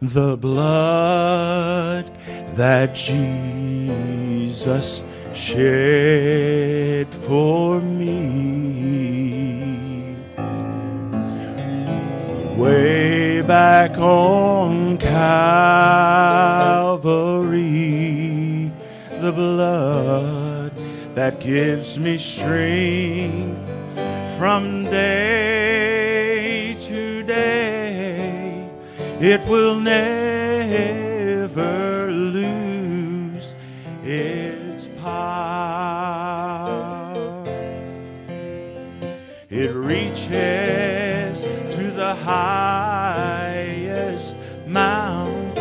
the blood that Jesus shed for me. Way back on Calvary, the blood that gives me strength from day It will never lose its power. It reaches to the highest mountain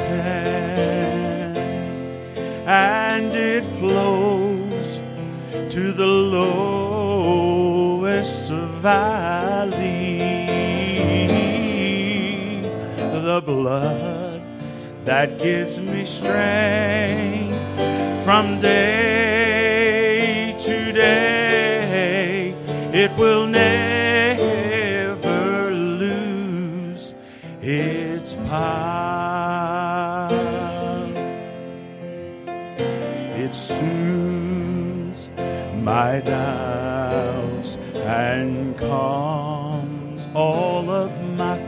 and it flows to the lowest valley. The blood that gives me strength from day to day, it will never lose its power. It soothes my doubts and calms all of my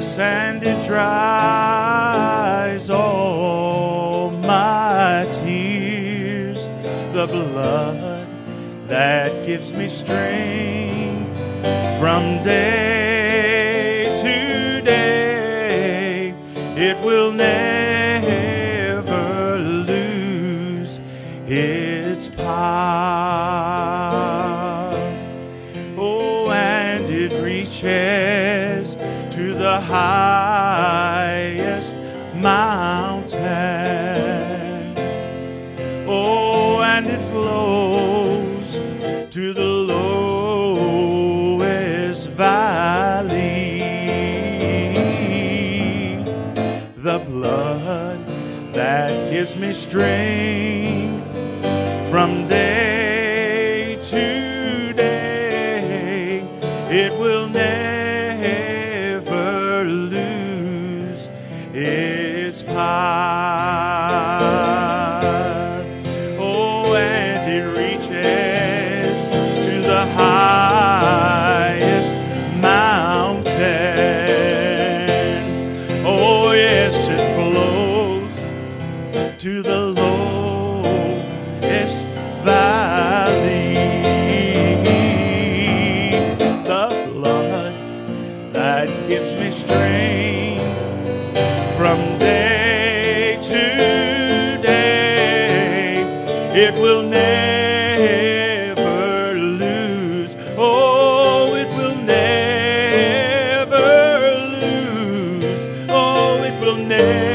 Yes, and it dries all my tears. The blood that gives me strength from day to day, it will never lose its power. Oh, and it reaches to the highest mountain. Oh, and it flows to the lowest valley. The blood that gives me strength from day to day, it will never its power. Oh, and it reaches It will never lose. Oh, it will never lose. Oh, it will never.